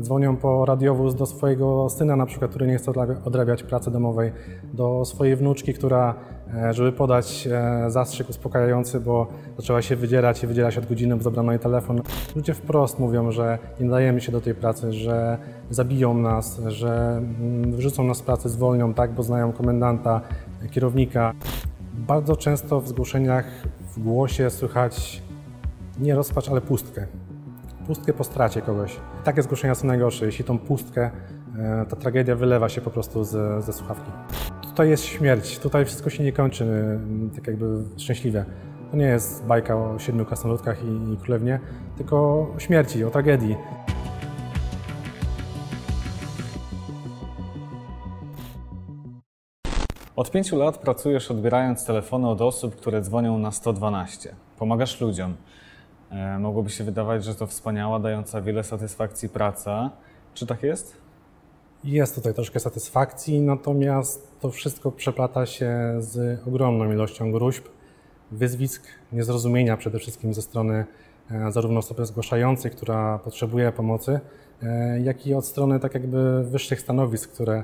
Dzwonią po radiowóz do swojego syna, na przykład, który nie chce odrabiać pracy domowej, do swojej wnuczki, która, e, żeby podać e, zastrzyk uspokajający, bo zaczęła się wydzierać i wydzierać od godziny, bo zabrano jej telefon. Ludzie wprost mówią, że nie nadajemy się do tej pracy, że zabiją nas, że mm, wyrzucą nas z pracy, zwolnią, tak, bo znają komendanta, kierownika. Bardzo często w zgłoszeniach w głosie słychać nie rozpacz, ale pustkę. Pustkę po stracie kogoś. Takie zgłoszenia są najgorsze, jeśli tą pustkę, e, ta tragedia wylewa się po prostu ze, ze słuchawki. Tutaj jest śmierć, tutaj wszystko się nie kończy mm, tak jakby szczęśliwie. To nie jest bajka o siedmiu krasnoludkach i, i królewnie, tylko o śmierci, o tragedii. Od pięciu lat pracujesz odbierając telefony od osób, które dzwonią na 112. Pomagasz ludziom. E, mogłoby się wydawać, że to wspaniała, dająca wiele satysfakcji praca. Czy tak jest? Jest tutaj troszkę satysfakcji, natomiast to wszystko przeplata się z ogromną ilością gruźb, wyzwisk, niezrozumienia przede wszystkim ze strony e, zarówno osoby zgłaszającej, która potrzebuje pomocy, e, jak i od strony tak jakby wyższych stanowisk, które,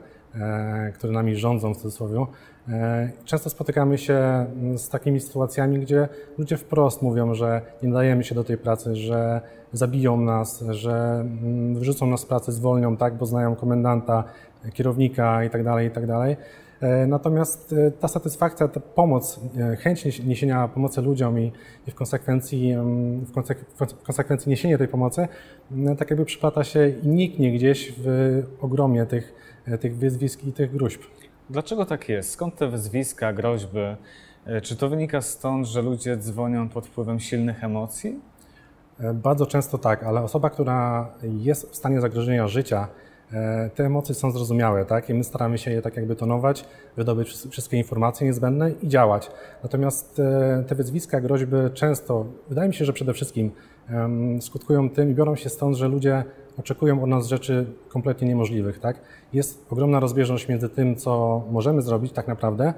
które nami rządzą w cudzysłowie. Często spotykamy się mm, z takimi sytuacjami, gdzie ludzie wprost mówią, że nie nadajemy się do tej pracy, że zabiją nas, że mm, wyrzucą nas z pracy, zwolnią, tak, bo znają komendanta, kierownika itd., tak itd. Tak natomiast e, ta satysfakcja, ta pomoc, e, chęć niesienia pomocy ludziom i, w, konsekwencji, mm, w konsekwencji niesienie tej pomocy, tak jakby przyplata się i niknie gdzieś w ogromie tych, e, tych wyzwisk i tych gruźb. Dlaczego tak jest? Skąd te wyzwiska, groźby? E, czy to wynika stąd, że ludzie dzwonią pod wpływem silnych emocji? E, bardzo często tak, ale osoba, która jest w stanie zagrożenia życia, e, te emocje są zrozumiałe, tak? I my staramy się je tak jakby tonować, wydobyć wszystkie informacje niezbędne i działać. Natomiast te wyzwiska, groźby często, wydaje mi się, że przede wszystkim skutkują tym i biorą się stąd, że ludzie oczekują od nas rzeczy kompletnie niemożliwych. Tak? Jest ogromna rozbieżność między tym, co możemy zrobić tak naprawdę,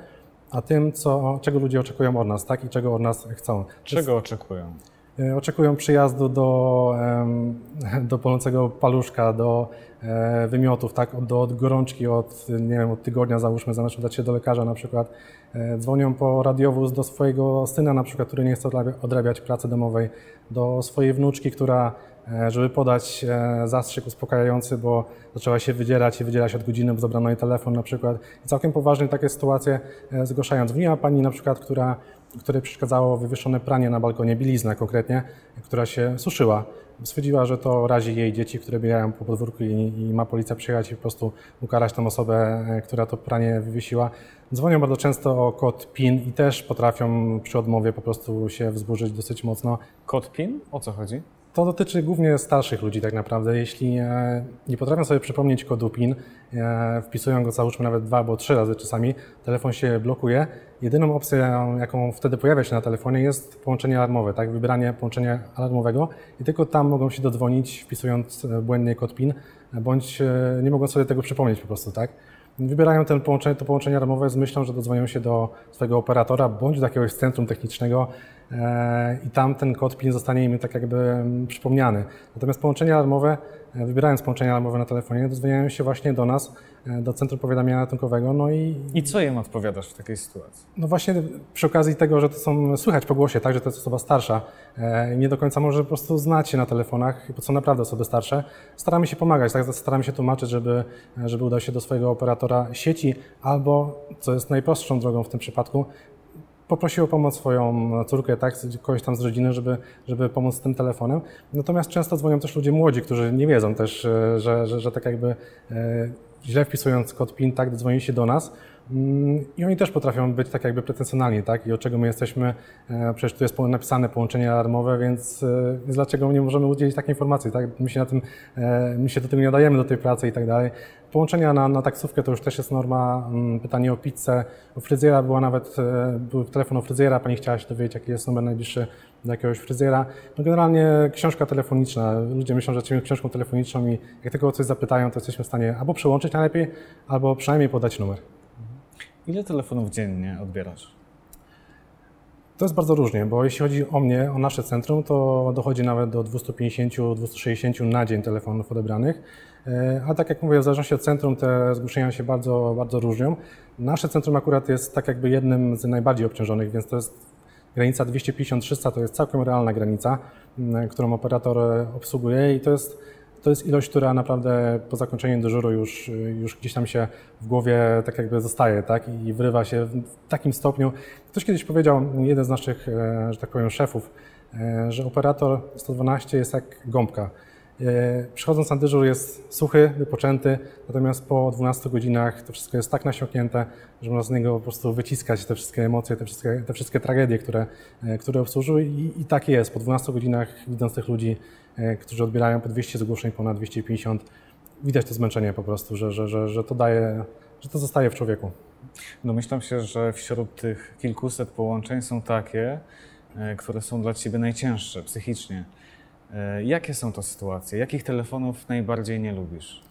a tym, co, czego ludzie oczekują od nas tak? i czego od nas chcą. Czego oczekują? E, oczekują przyjazdu do, do polącego paluszka, do e, wymiotów, tak? do, od gorączki, od, nie wiem, od tygodnia załóżmy, zamiast udać się do lekarza na przykład. E, dzwonią po radiowóz do swojego syna na przykład, który nie chce odrabiać pracy domowej, do swojej wnuczki, która żeby podać e, zastrzyk uspokajający, bo zaczęła się wydzierać i wydzierać od godziny, bo zabrano jej telefon na przykład. I całkiem poważnie takie sytuacje e, zgłaszając. Dzwoniła pani na przykład, która, której przeszkadzało wywieszone pranie na balkonie, bielizna konkretnie, która się suszyła. Stwierdziła, że to razi jej dzieci, które biegają po podwórku i, i ma policja przyjechać i po prostu ukarać tę osobę, która to pranie wywiesiła. Dzwonią bardzo często o kod PIN i też potrafią przy odmowie po prostu się wzburzyć dosyć mocno. Kod PIN? O co chodzi? To dotyczy głównie starszych ludzi tak naprawdę. Jeśli e, nie potrafią sobie przypomnieć kodu PIN, e, wpisują go załóżmy nawet dwa albo trzy razy czasami, telefon się blokuje. Jedyną opcją, jaką wtedy pojawia się na telefonie jest połączenie alarmowe, tak? Wybieranie połączenia alarmowego i tylko tam mogą się dodzwonić wpisując e, błędnie kod PIN, bądź nie mogą sobie tego przypomnieć po prostu, tak? Wybierają ten połączenie, to połączenie ramowe z myślą, że dodzwonią się do swojego operatora bądź do jakiegoś centrum technicznego e, i tam ten kod PIN zostanie im tak jakby mm, przypomniany. Natomiast połączenie alarmowe wybierając połączenia alarmowe na telefonie, dozwaniają się właśnie do nas, e, do Centrum Powiadamiania Ratunkowego. No i, I co im odpowiadasz w takiej sytuacji? No właśnie przy okazji tego, że to są, słychać po głosie, tak, że to jest osoba starsza, e, nie do końca może po prostu znać się na telefonach, bo są naprawdę osoby starsze, staramy się pomagać, tak, staramy się tłumaczyć, żeby, żeby udał się do swojego operatora sieci albo, co jest najprostszą drogą w tym przypadku, poprosił o pomoc swoją córkę, tak, kogoś tam z rodziny, żeby, żeby pomóc z tym telefonem. Natomiast często dzwonią też ludzie młodzi, którzy nie wiedzą też, e, że, że, że tak jakby e, źle wpisując kod PIN, tak, dzwoni się do nas. Mm, I oni też potrafią być tak jakby pretensjonalni, tak? I od czego my jesteśmy, e, przecież tu jest napisane połączenie alarmowe, więc, więc dlaczego nie możemy udzielić takiej informacji, tak? My się na tym, my się do tego nie nadajemy do tej pracy i tak dalej. Połączenia na, na taksówkę to już też jest norma. Mm, pytanie o pizzę. U fryzjera była nawet, e, był telefon o fryzjera, pani chciała się dowiedzieć, jaki jest numer najbliższy do jakiegoś fryzjera. No generalnie książka telefoniczna. Ludzie myślą, że jesteśmy książką telefoniczną i jak tego o coś zapytają, to jesteśmy w stanie albo przełączyć najlepiej, albo przynajmniej podać numer. Ile telefonów dziennie odbierasz? To jest bardzo różnie, bo jeśli chodzi o mnie, o nasze centrum, to dochodzi nawet do 250-260 na dzień telefonów odebranych. E, a tak jak mówię, w zależności od centrum te zgłoszenia się bardzo, bardzo różnią. Nasze centrum akurat jest tak jakby jednym z najbardziej obciążonych, więc to jest granica 250-300, to jest całkiem realna granica, którą operator obsługuje i to jest to jest ilość, która naprawdę po zakończeniu dyżuru już, już gdzieś tam się w głowie tak jakby zostaje, tak? I wrywa się w takim stopniu. Ktoś kiedyś powiedział, jeden z naszych, e, że tak powiem, szefów, e, że operator 112 jest jak gąbka. E, przychodząc na dyżur jest suchy, wypoczęty, natomiast po 12 godzinach to wszystko jest tak nasiąknięte, że można z niego po prostu wyciskać te wszystkie emocje, te wszystkie, te wszystkie tragedie, które, które obsłużył I, i tak jest. Po 12 godzinach widząc tych ludzi, którzy odbierają po 200 zgłoszeń, ponad 250. Widać to zmęczenie po prostu, że, że, że, że to daje, że to zostaje w człowieku. Domyślam się, że wśród tych kilkuset połączeń są takie, e, które są dla Ciebie najcięższe psychicznie. E, jakie są to sytuacje? Jakich telefonów najbardziej nie lubisz?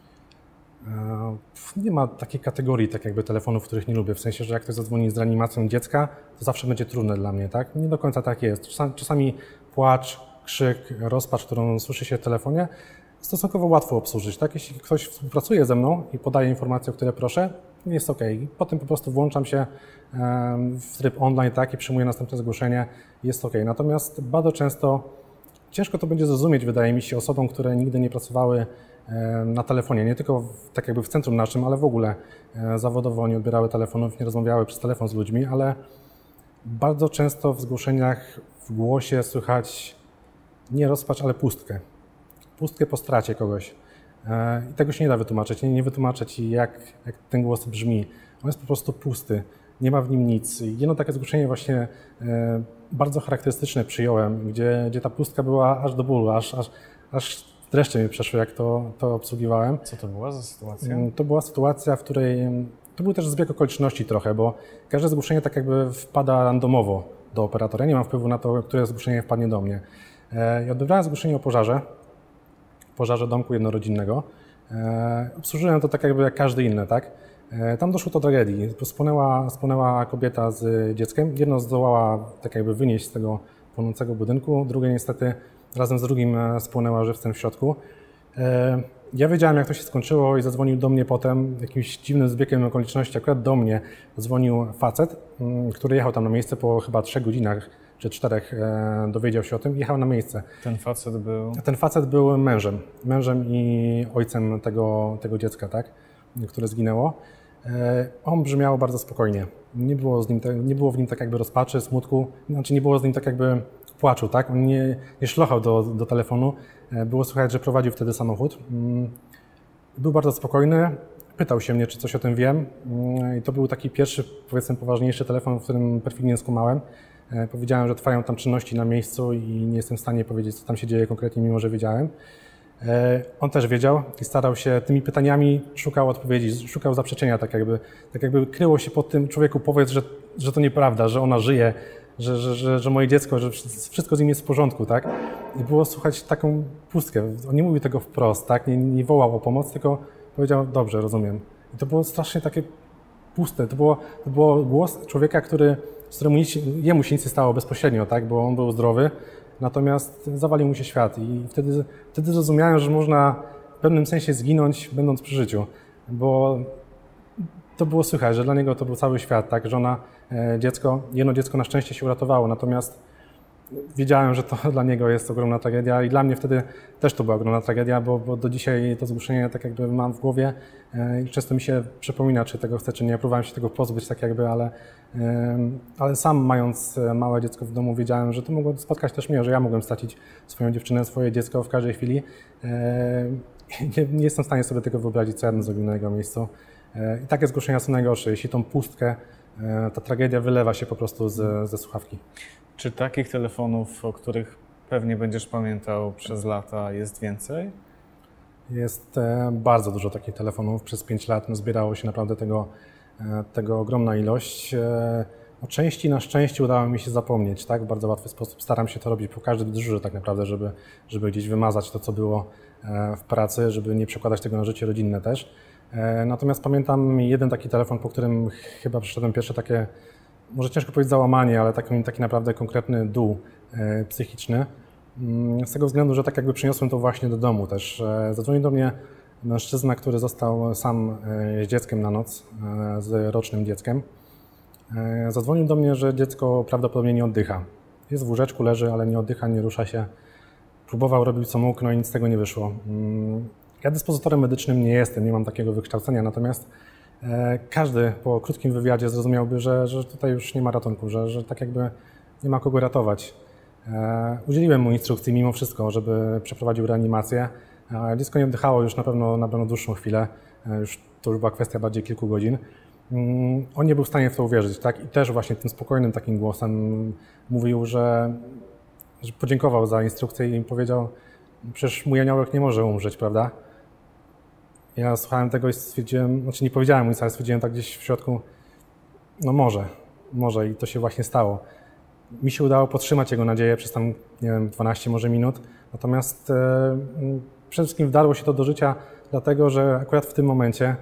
Nie ma takiej kategorii, tak jakby telefonów, których nie lubię. W sensie, że jak ktoś zadzwoni z reanimacją dziecka, to zawsze będzie trudne dla mnie, tak? Nie do końca tak jest. Czasami płacz, krzyk, rozpacz, którą słyszy się w telefonie, stosunkowo łatwo obsłużyć. Tak? Jeśli ktoś współpracuje ze mną i podaje informacje, o które proszę, jest ok. Potem po prostu włączam się w tryb online tak, i przyjmuję następne zgłoszenie, jest ok. Natomiast bardzo często ciężko to będzie zrozumieć, wydaje mi się, osobom, które nigdy nie pracowały na telefonie, nie tylko w, tak jakby w centrum naszym, ale w ogóle e, zawodowo nie odbierały telefonów, nie rozmawiały przez telefon z ludźmi, ale bardzo często w zgłoszeniach w głosie słychać nie rozpacz, ale pustkę. Pustkę po stracie kogoś. E, I tego się nie da wytłumaczyć. Nie, nie wytłumaczę ci, jak, jak ten głos brzmi. On jest po prostu pusty. Nie ma w nim nic. Jedno takie zgłoszenie właśnie e, bardzo charakterystyczne przyjąłem, gdzie, gdzie ta pustka była aż do bólu, aż, aż, aż dreszcze mi przeszło, jak to, to obsługiwałem. Co to była za sytuacja? Mm, to była sytuacja, w której to był też zbieg okoliczności trochę, bo każde zgłoszenie tak jakby wpada randomowo do operatora. Nie mam wpływu na to, które zgłoszenie wpadnie do mnie. E, I odebrałem zgłoszenie o pożarze, pożarze domku jednorodzinnego. E, obsłużyłem to tak jakby jak każdy inny, tak? E, tam doszło do tragedii. Spłonęła, spłonęła kobieta z dzieckiem. Jedno zdołała tak jakby wynieść z tego płonącego budynku, drugie niestety razem z drugim spłonęła żywcem w środku. Ja wiedziałem, jak to się skończyło i zadzwonił do mnie potem, jakimś dziwnym zbiegiem okoliczności, akurat do mnie dzwonił facet, mm, który jechał tam na miejsce po chyba trzech godzinach czy czterech e, dowiedział się o tym i jechał na miejsce. Ten facet był? Ten facet był mężem, mężem i ojcem tego, tego dziecka, tak, które zginęło. E, on brzmiał bardzo spokojnie. Nie było, z nim, nie było w nim tak jakby rozpaczy, smutku, znaczy nie było z nim tak jakby płaczu, tak? On nie, nie szlochał do, do telefonu. E, było słychać, że prowadził wtedy samochód. Mm, był bardzo spokojny. Pytał się mnie, czy coś o tym wiem. Mm, I to był taki pierwszy, powiedzmy, poważniejszy telefon, w którym perfidnie skumałem. E, powiedziałem, że trwają tam czynności na miejscu i nie jestem w stanie powiedzieć, co tam się dzieje konkretnie, mimo że wiedziałem. E, on też wiedział i starał się tymi pytaniami, szukał odpowiedzi, szukał zaprzeczenia, tak jakby, tak jakby kryło się pod tym człowieku, powiedz, że, że to nieprawda, że ona żyje, że, że, że, że moje dziecko, że wszystko z nim jest w porządku, tak? I było słuchać taką pustkę. On nie mówił tego wprost, tak? Nie, nie wołał o pomoc, tylko powiedział, dobrze, rozumiem. I to było strasznie takie puste. To było, to było głos człowieka, który z któremu nic, jemu się nic nie stało bezpośrednio, tak, bo on był zdrowy, natomiast zawalił mu się świat i wtedy, wtedy zrozumiałem, że można w pewnym sensie zginąć, będąc przy życiu, bo to było słychać, że dla niego to był cały świat, tak, żona, e, dziecko, jedno dziecko na szczęście się uratowało, natomiast wiedziałem, że to dla niego jest ogromna tragedia i dla mnie wtedy też to była ogromna tragedia, bo, bo do dzisiaj to zgłoszenie tak jakby mam w głowie e, i często mi się przypomina, czy tego chcę, czy nie. Próbowałem się tego pozbyć tak jakby, ale, ale sam mając e, małe dziecko w domu wiedziałem, że to mogło spotkać też mnie, że ja mogłem stracić swoją dziewczynę, swoje dziecko w każdej chwili. E, nie, nie jestem w stanie sobie tego wyobrazić, co ja bym zrobił na jego miejscu. I takie zgłoszenia są najgorsze. Jeśli tą pustkę, ta tragedia wylewa się po prostu ze, ze słuchawki. Czy takich telefonów, o których pewnie będziesz pamiętał przez lata, jest więcej? Jest e, bardzo dużo takich telefonów. Przez 5 lat no, zbierało się naprawdę tego, e, tego ogromna ilość. E, o części na szczęście udało mi się zapomnieć, tak? W bardzo łatwy sposób. Staram się to robić po każdym dyżurze tak naprawdę, żeby, żeby gdzieś wymazać to, co było w pracy, żeby nie przekładać tego na życie rodzinne też. Natomiast pamiętam jeden taki telefon, po którym chyba przeszedłem pierwsze takie może ciężko powiedzieć załamanie, ale taki, taki naprawdę konkretny dół e, psychiczny. Mm, z tego względu, że tak jakby przyniosłem to właśnie do domu też. Zadzwonił do mnie mężczyzna, który został sam z dzieckiem na noc, z rocznym dzieckiem. Zadzwonił do mnie, że dziecko prawdopodobnie nie oddycha. Jest w łóżeczku, leży, ale nie oddycha, nie rusza się. Próbował, robić co mógł, no i nic z tego nie wyszło. Ja dyspozytorem medycznym nie jestem, nie mam takiego wykształcenia, natomiast e, każdy po krótkim wywiadzie zrozumiałby, że, że tutaj już nie ma ratunku, że, że tak jakby nie ma kogo ratować. E, udzieliłem mu instrukcji mimo wszystko, żeby przeprowadził reanimację. Dziecko nie oddychało już na pewno na pewno dłuższą chwilę, e, już to już była kwestia bardziej kilku godzin. Mm, on nie był w stanie w to uwierzyć, tak? I też właśnie tym spokojnym takim głosem mówił, że, że podziękował za instrukcję i powiedział, przecież mój aniołek nie może umrzeć, prawda? Ja słuchałem tego i stwierdziłem, znaczy nie powiedziałem nic, ale stwierdziłem tak gdzieś w środku, no może, może i to się właśnie stało. Mi się udało podtrzymać jego nadzieję przez tam, nie wiem, 12 może minut, natomiast e, przede wszystkim wdarło się to do życia, dlatego że akurat w tym momencie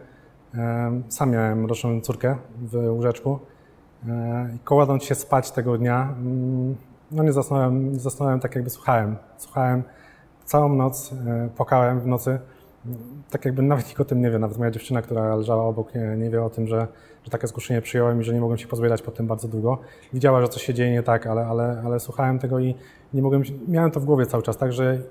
e, sam miałem roczną córkę w łóżeczku e, i koładąc się spać tego dnia, mm, no nie zasnąłem, nie zasnąłem tak jakby słuchałem. Słuchałem całą noc, e, płakałem w nocy, tak jakby nawet nikt o tym nie wie, nawet moja dziewczyna, która leżała obok, nie, nie wie o tym, że, że takie zgłoszenie przyjąłem i że nie mogłem się pozbierać po tym bardzo długo. Widziała, że coś się dzieje nie tak, ale, ale, ale słuchałem tego i nie mogłem, miałem to w głowie cały czas, tak, że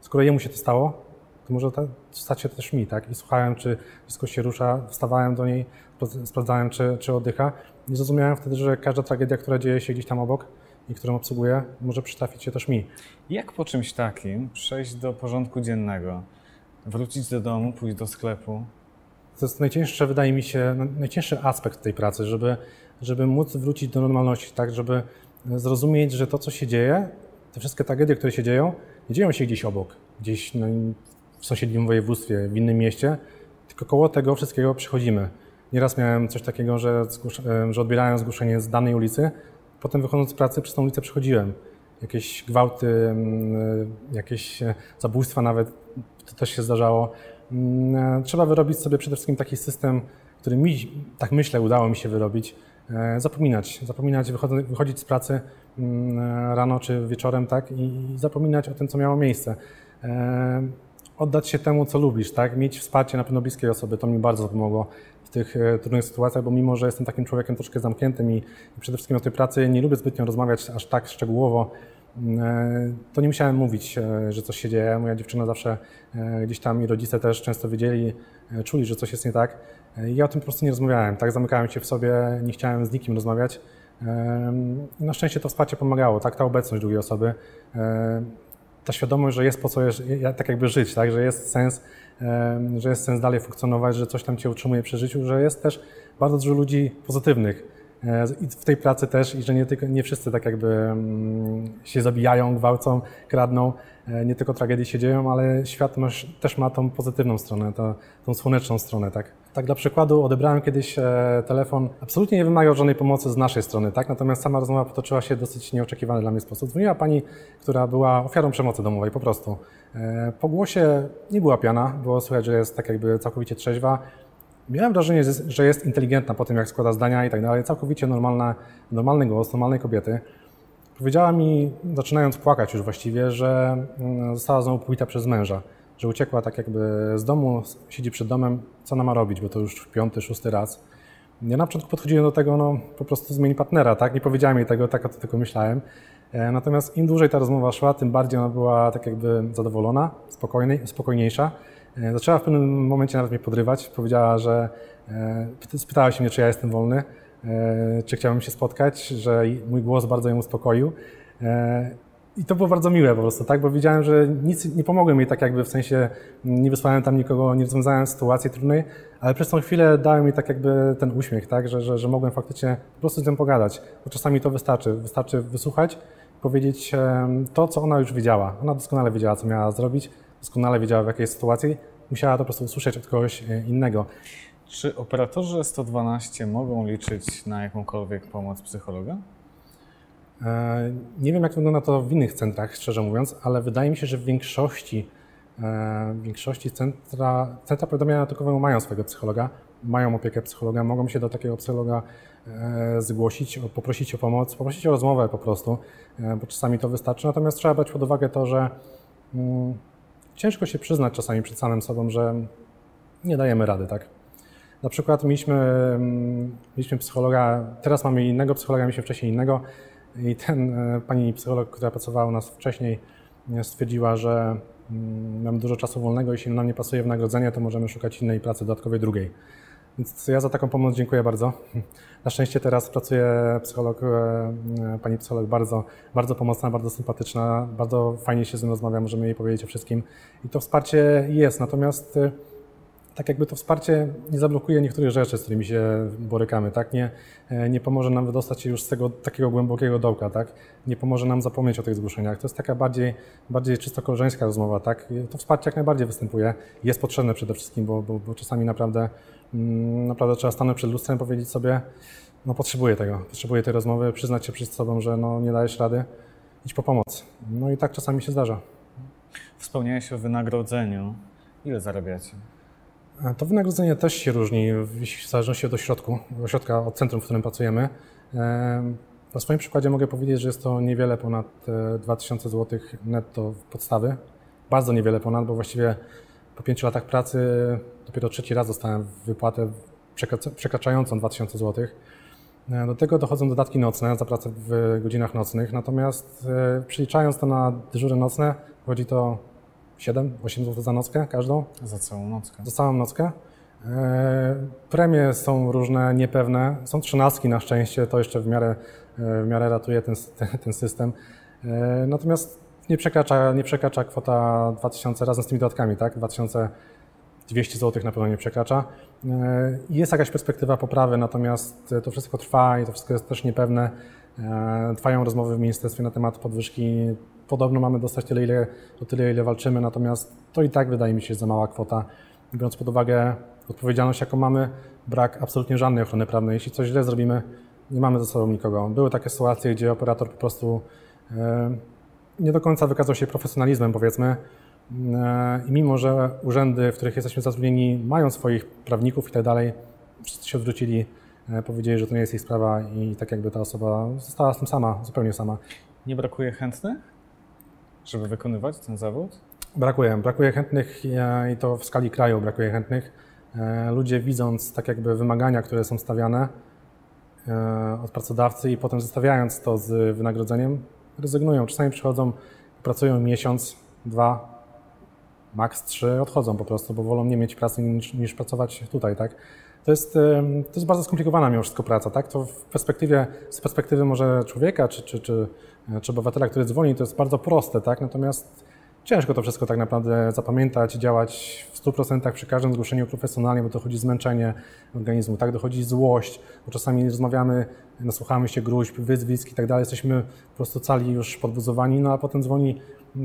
skoro jemu się to stało, to może ta, stać się też mi, tak? I słuchałem, czy wszystko się rusza, wstawałem do niej, sprawdzałem, czy, czy oddycha. I zrozumiałem wtedy, że każda tragedia, która dzieje się gdzieś tam obok i którą obsługuję, może przytrafić się też mi. Jak po czymś takim przejść do porządku dziennego? Wrócić do domu, pójść do sklepu. To jest najcięższe, wydaje mi się, najcięższy aspekt tej pracy, żeby, żeby móc wrócić do normalności, tak, żeby zrozumieć, że to, co się dzieje, te wszystkie tragedie, które się dzieją, nie dzieją się gdzieś obok, gdzieś no, w sąsiednim województwie, w innym mieście, tylko koło tego wszystkiego przychodzimy. Nieraz miałem coś takiego, że, że odbierałem zgłoszenie z danej ulicy, potem wychodząc z pracy przez tą ulicę przychodziłem. Jakieś gwałty, mm, jakieś zabójstwa nawet to też się zdarzało. Mm, e, trzeba wyrobić sobie przede wszystkim taki system, który mi, tak myślę, udało mi się wyrobić. E, zapominać, zapominać, wychodzić z pracy mm, e, rano czy wieczorem, tak, i zapominać o tym, co miało miejsce. Oddać się temu, co lubisz, tak, mieć wsparcie na pewno bliskiej osoby, to mi bardzo pomogło tych trudnych sytuacjach, bo mimo, że jestem takim człowiekiem troszkę zamkniętym i przede wszystkim o tej pracy nie lubię zbytnio rozmawiać aż tak szczegółowo, E, to nie musiałem mówić, e, że coś się dzieje. Moja dziewczyna zawsze e, gdzieś tam i rodzice też często wiedzieli, czuli, że coś jest nie tak. Ja o tym po prostu nie rozmawiałem, tak? Zamykałem się w sobie, nie chciałem z nikim rozmawiać. Na szczęście to wsparcie pomagało, tak? Ta obecność drugiej osoby, ta świadomość, że jest po co tak jakby żyć, tak? Że jest sens, że jest sens dalej funkcjonować, że coś tam cię utrzymuje przy życiu, że jest też bardzo dużo ludzi pozytywnych, I w tej pracy też, i że nie, tylko, nie wszyscy tak jakby mm, się zabijają, gwałcą, kradną, e, nie tylko tragedie się dzieją, ale świat masz, też ma tą pozytywną stronę, tą słoneczną stronę, tak. Tak dla przykładu odebrałem kiedyś e, telefon, absolutnie nie wymagał żadnej pomocy z naszej strony, tak, natomiast sama rozmowa potoczyła się w dosyć nieoczekiwany dla mnie sposób. Dzwoniła pani, która była ofiarą przemocy domowej, po prostu. Po głosie nie była piana, było słychać, że jest tak jakby całkowicie trzeźwa, Miałem wrażenie, że jest inteligentna po tym, jak składa zdania i tak dalej. Całkowicie normalna, normalny głos, normalnej kobiety. Powiedziała mi, zaczynając płakać już właściwie, że mm, została znowu pobita przez męża. Że uciekła tak jakby z domu, siedzi przed domem, co ona ma robić, bo to już piąty, szósty raz. Ja na początku podchodziłem do tego, no po prostu zmieni partnera, tak? Nie powiedziałem jej tego, tak to tylko myślałem. E, natomiast im dłużej ta rozmowa szła, tym bardziej ona była tak jakby zadowolona, spokojniejsza. E, zaczęła w pewnym momencie nawet mnie podrywać. Powiedziała, że e, spytała się mnie, czy ja jestem wolny, e, czy chciałbym się spotkać, że mój głos bardzo ją uspokoił. I to było bardzo miłe po prostu, tak? Bo widziałem, że nic nie pomogłem jej tak jakby w sensie nie wysłałem tam nikogo, nie rozwiązałem sytuacji trudnej, ale przez tą chwilę dałem mi tak jakby ten uśmiech, tak? Że, że, że mogłem faktycznie po prostu z tym pogadać. Bo czasami to wystarczy. Wystarczy wysłuchać, powiedzieć to, co ona już wiedziała. Ona doskonale wiedziała, co miała zrobić doskonale wiedziała w jakiej sytuacji, musiała to po prostu usłyszeć od kogoś e, innego. Czy operatorzy 112 mogą liczyć na jakąkolwiek pomoc psychologa? E, nie wiem, jak wygląda to w innych centrach, szczerze mówiąc, ale wydaje mi się, że w większości, e, w większości centra, centra powiadamiania ratunkowego mają swojego psychologa. mają opiekę psychologa, mogą się do takiego psychologa zgłosić, poprosić o pomoc, poprosić o rozmowę po prostu, bo czasami to wystarczy. Natomiast trzeba brać pod uwagę to, że mm, ciężko się przyznać czasami przed samym sobą, że nie dajemy rady, tak? Na przykład mieliśmy, mm, mieliśmy psychologa, teraz mamy innego psychologa, mieliśmy wcześniej innego i ten pani psycholog, która pracowała u nas wcześniej, stwierdziła, że Mm, mamy dużo czasu wolnego, jeśli nam nie pasuje wynagrodzenie, to możemy szukać innej pracy dodatkowej, drugiej. Więc ja za taką pomoc dziękuję bardzo. Na szczęście teraz pracuje psycholog, e, pani psycholog bardzo, bardzo pomocna, bardzo sympatyczna, bardzo fajnie się z nim rozmawia, możemy jej powiedzieć o wszystkim. I to wsparcie jest, natomiast e, tak jakby to wsparcie nie zablokuje niektórych rzeczy, z którymi się borykamy, tak? Nie, e, nie pomoże nam wydostać się już z tego takiego głębokiego dołka, tak? Nie pomoże nam zapomnieć o tych zgłoszeniach. To jest taka bardziej, bardziej czysto koleżeńska rozmowa, tak? To wsparcie jak najbardziej występuje, jest potrzebne przede wszystkim, bo, bo, bo czasami naprawdę, naprawdę trzeba stanąć przed lustrem i powiedzieć sobie, no potrzebuję tego, potrzebuję tej rozmowy, przyznać się przed sobą, że no nie dajesz rady, idź po pomoc. No i tak czasami się zdarza. Wspomniałeś o wynagrodzeniu. Ile zarabiacie? To wynagrodzenie też się różni w zależności od ośrodku, ośrodka, od centrum, w którym pracujemy. Na swoim przykładzie mogę powiedzieć, że jest to niewiele ponad 2000 zł netto podstawy. Bardzo niewiele ponad, bo właściwie po pięciu latach pracy dopiero trzeci raz dostałem wypłatę przekraczającą 2000 zł. Do tego dochodzą dodatki nocne za pracę w godzinach nocnych, natomiast e, przeliczając to na dyżury nocne, chodzi to 7-8 zł za nockę każdą. Za całą nockę. Za całą nockę. E, premie są różne, niepewne. Są trzynastki na szczęście, to jeszcze w miarę, e, w miarę ratuje ten, ten system. E, natomiast nie przekracza, nie przekracza kwota 2000 razem z tymi dodatkami, tak? 2200 zł na pewno nie przekracza. Jest jakaś perspektywa poprawy, natomiast to wszystko trwa i to wszystko jest też niepewne. Trwają rozmowy w ministerstwie na temat podwyżki podobno mamy dostać tyle, ile, o tyle, ile walczymy, natomiast to i tak wydaje mi się za mała kwota, biorąc pod uwagę odpowiedzialność, jaką mamy, brak absolutnie żadnej ochrony prawnej. Jeśli coś źle zrobimy, nie mamy ze sobą nikogo. Były takie sytuacje, gdzie operator po prostu e, nie do końca wykazał się profesjonalizmem, powiedzmy, e, i mimo, że urzędy, w których jesteśmy zatrudnieni, mają swoich prawników i tak dalej, wszyscy się odwrócili, e, powiedzieli, że to nie jest ich sprawa i tak jakby ta osoba została z tym sama, zupełnie sama. Nie brakuje chętnych? żeby wykonywać ten zawód? Brakuje. Brakuje chętnych i to w skali kraju brakuje chętnych. E, ludzie widząc tak jakby wymagania, które są stawiane e, od pracodawcy i potem zestawiając to z wynagrodzeniem, rezygnują. Czasami przychodzą, pracują miesiąc, dwa, maks trzy, odchodzą po prostu, bo wolą nie mieć pracy niż, niż pracować tutaj, tak? To jest, to jest bardzo skomplikowana mimo wszystko praca, tak? To w perspektywie, z perspektywy może człowieka czy, czy, czy, czy obywatela, który dzwoni, to jest bardzo proste, tak? Natomiast ciężko to wszystko tak naprawdę zapamiętać, działać w 100% przy każdym zgłoszeniu profesjonalnie, bo dochodzi zmęczenie organizmu, tak? Dochodzi złość, bo czasami rozmawiamy, nasłuchamy się gruźb, wyzwisk i tak dalej, jesteśmy po prostu cali już podbuzowani, no a potem dzwoni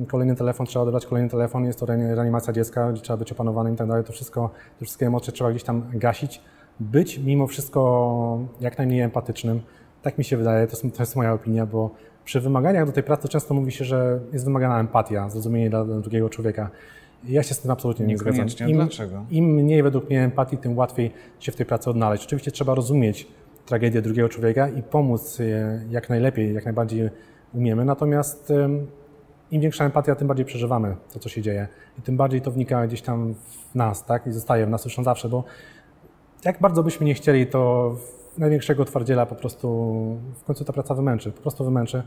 kolejny telefon, trzeba odebrać kolejny telefon, jest to reanimacja dziecka, gdzie trzeba być opanowanym i tak dalej, to wszystko, te wszystkie emocje trzeba gdzieś tam gasić, być mimo wszystko jak najmniej empatycznym, tak mi się wydaje, to, to jest moja opinia, bo przy wymaganiach do tej pracy często mówi się, że jest wymagana empatia, zrozumienie dla, drugiego człowieka. Ja się z tym absolutnie nie zgadzam. Im, Dlaczego? Im mniej według mnie empatii, tym łatwiej się w tej pracy odnaleźć. Oczywiście trzeba rozumieć tragedię drugiego człowieka i pomóc jak najlepiej, jak najbardziej umiemy. Natomiast im większa empatia, tym bardziej przeżywamy to, co się dzieje. I tym bardziej to wnika gdzieś tam w nas, tak? I zostaje w nas już zawsze, bo jak bardzo byśmy nie chcieli, to największego twardziela po prostu w końcu ta praca wymęczy, po prostu wymęczy.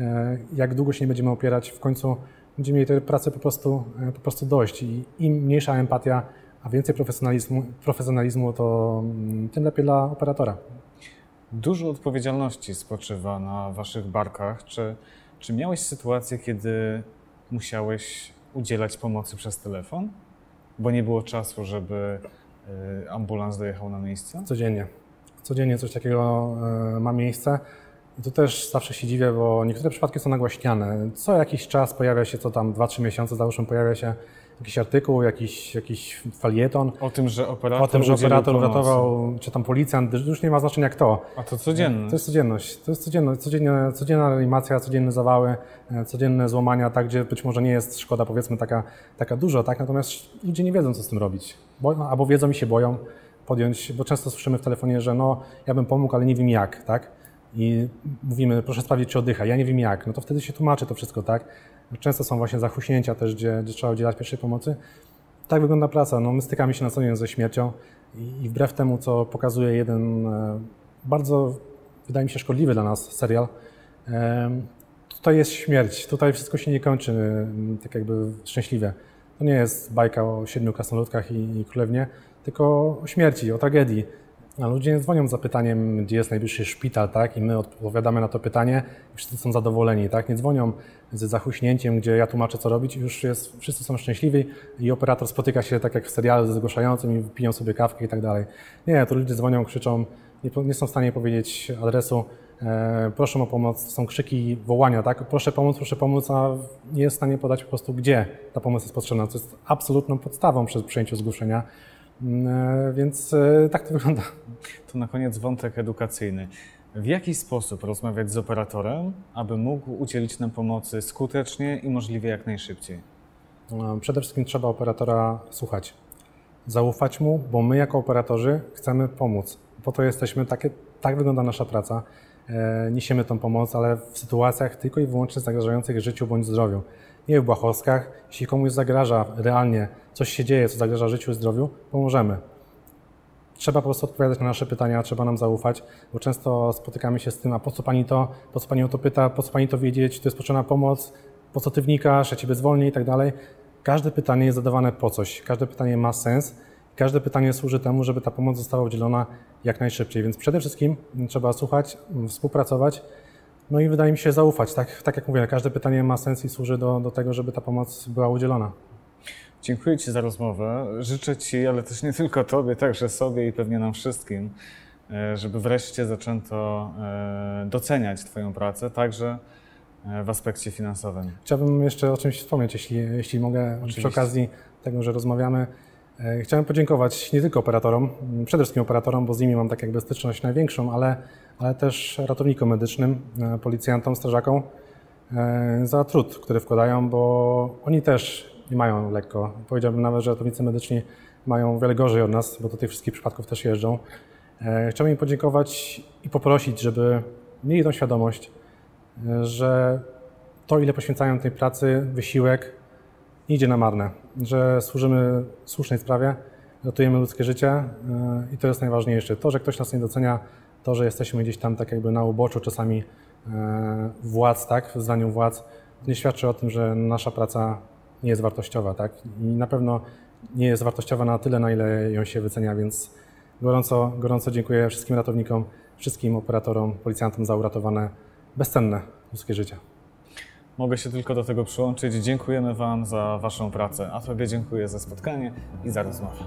E, jak długo się nie będziemy opierać, w końcu będziemy mieli tej pracy po prostu, e, po prostu dość. I im mniejsza empatia, a więcej profesjonalizmu, profesjonalizmu to mm, tym lepiej dla operatora. Dużo odpowiedzialności spoczywa na waszych barkach. Czy czy miałeś sytuację, kiedy musiałeś udzielać pomocy przez telefon, bo nie było czasu, żeby y, ambulans dojechał na miejsce? Codziennie. Codziennie coś takiego y, ma miejsce. I tu też zawsze się dziwię, bo niektóre przypadki są nagłaśniane. Co jakiś czas pojawia się, co tam 2-3 miesiące załóżmy, pojawia się jakiś artykuł, jakiś, jakiś falieton. O tym, że operator, o tym, że operator uratował, czy tam policjant, już nie ma znaczenia kto. A to codzienność. To jest codzienność. To jest codzienność. Codziennie, codzienna reanimacja, codzienne zawały, e, codzienne złamania, tak, gdzie być może nie jest szkoda powiedzmy taka, taka dużo, tak, natomiast ludzie nie wiedzą, co z tym robić. Bo, albo wiedzą i się boją, podjąć, bo często słyszymy w telefonie, że no, ja bym pomógł, ale nie wiem jak, tak? I mówimy, proszę sprawdzić, czy oddycha, ja nie wiem jak, no to wtedy się tłumaczy to wszystko, tak? Często są właśnie zachuśnięcia też, gdzie, gdzie trzeba udzielać pierwszej pomocy. Tak wygląda praca, no my stykamy się na co dzień ze śmiercią i, i wbrew temu, co pokazuje jeden e, bardzo, wydaje mi się, szkodliwy dla nas serial, tutaj jest śmierć, tutaj wszystko się nie kończy tak jakby szczęśliwie. To nie jest bajka o siedmiu krasnoludkach i, i królewnie, tylko o śmierci, o tragedii. A ludzie nie dzwonią z zapytaniem, gdzie jest najbliższy szpital, tak? I my odpowiadamy na to pytanie i wszyscy są zadowoleni, tak? Nie dzwonią z zachuśnięciem, gdzie ja tłumaczę, co robić, już jest, wszyscy są szczęśliwi i operator spotyka się tak jak w serialu ze zgłaszającym i piją sobie kawkę i tak dalej. Nie, to ludzie dzwonią, krzyczą, nie, nie są w stanie powiedzieć adresu, e, proszę o pomoc, są krzyki, wołania, tak? Proszę pomóc, proszę pomóc, a nie jest w stanie podać po prostu, gdzie ta pomoc jest potrzebna, co jest absolutną podstawą przy przyjęciu zgłoszenia. E, więc e, tak to wygląda. To na koniec wątek edukacyjny. W jaki sposób rozmawiać z operatorem, aby mógł udzielić nam pomocy skutecznie i możliwie jak najszybciej? E, przede wszystkim trzeba operatora słuchać. Zaufać mu, bo my jako operatorzy chcemy pomóc. Po to jesteśmy, takie, tak wygląda nasza praca. E, niesiemy tą pomoc, ale w sytuacjach tylko i wyłącznie zagrażających życiu bądź zdrowiu. Nie w błahostkach. Jeśli komuś zagraża realnie, coś się dzieje, co zagraża życiu i zdrowiu, pomożemy. Trzeba po prostu odpowiadać na nasze pytania, trzeba nam zaufać, bo często spotykamy się z tym, a po co pani to, po co pani o to pyta, po co pani to wiedzieć, to jest potrzebna pomoc, po co ty wnikasz, ja ciebie zwolnię i tak dalej. Każde pytanie jest zadawane po coś, każde pytanie ma sens, każde pytanie służy temu, żeby ta pomoc została udzielona jak najszybciej. Więc przede wszystkim trzeba słuchać, współpracować, no i wydaje mi się zaufać. Tak, tak jak mówię, każde pytanie ma sens i służy do, do tego, żeby ta pomoc była udzielona. Dziękuję Ci za rozmowę. Życzę Ci, ale też nie tylko Tobie, także sobie i pewnie nam wszystkim, e, żeby wreszcie zaczęto e, doceniać Twoją pracę, także e, w aspekcie finansowym. Chciałbym jeszcze o czymś wspomnieć, jeśli, jeśli mogę, Oczywiście. przy okazji tego, że rozmawiamy. Chciałem podziękować nie tylko operatorom, przede wszystkim operatorom, bo z nimi mam tak jakby styczność największą, ale, ale też ratownikom medycznym, policjantom, strażakom za trud, który wkładają, bo oni też nie mają lekko. Powiedziałbym nawet, że ratownicy medyczni mają wiele gorzej od nas, bo do tych wszystkich przypadków też jeżdżą. E, chciałbym im podziękować i poprosić, żeby mieli tą świadomość, e, że to, ile poświęcają tej pracy, wysiłek, nie idzie na marne, że służymy słusznej sprawie, ratujemy ludzkie życie e, i to jest najważniejsze. To, że ktoś nas nie docenia, to, że jesteśmy gdzieś tam tak jakby na uboczu czasami władz, tak, w zdaniu władz, nie świadczy o tym, że nasza praca nie jest wartościowa, tak? I na pewno nie jest wartościowa na tyle, na ile ją się wycenia, więc gorąco, gorąco dziękuję wszystkim ratownikom, wszystkim operatorom, policjantom za uratowane bezcenne ludzkie życie. Mogę się tylko do tego przyłączyć. Dziękujemy Wam za Waszą pracę, a Tobie dziękuję za spotkanie i za rozmowę.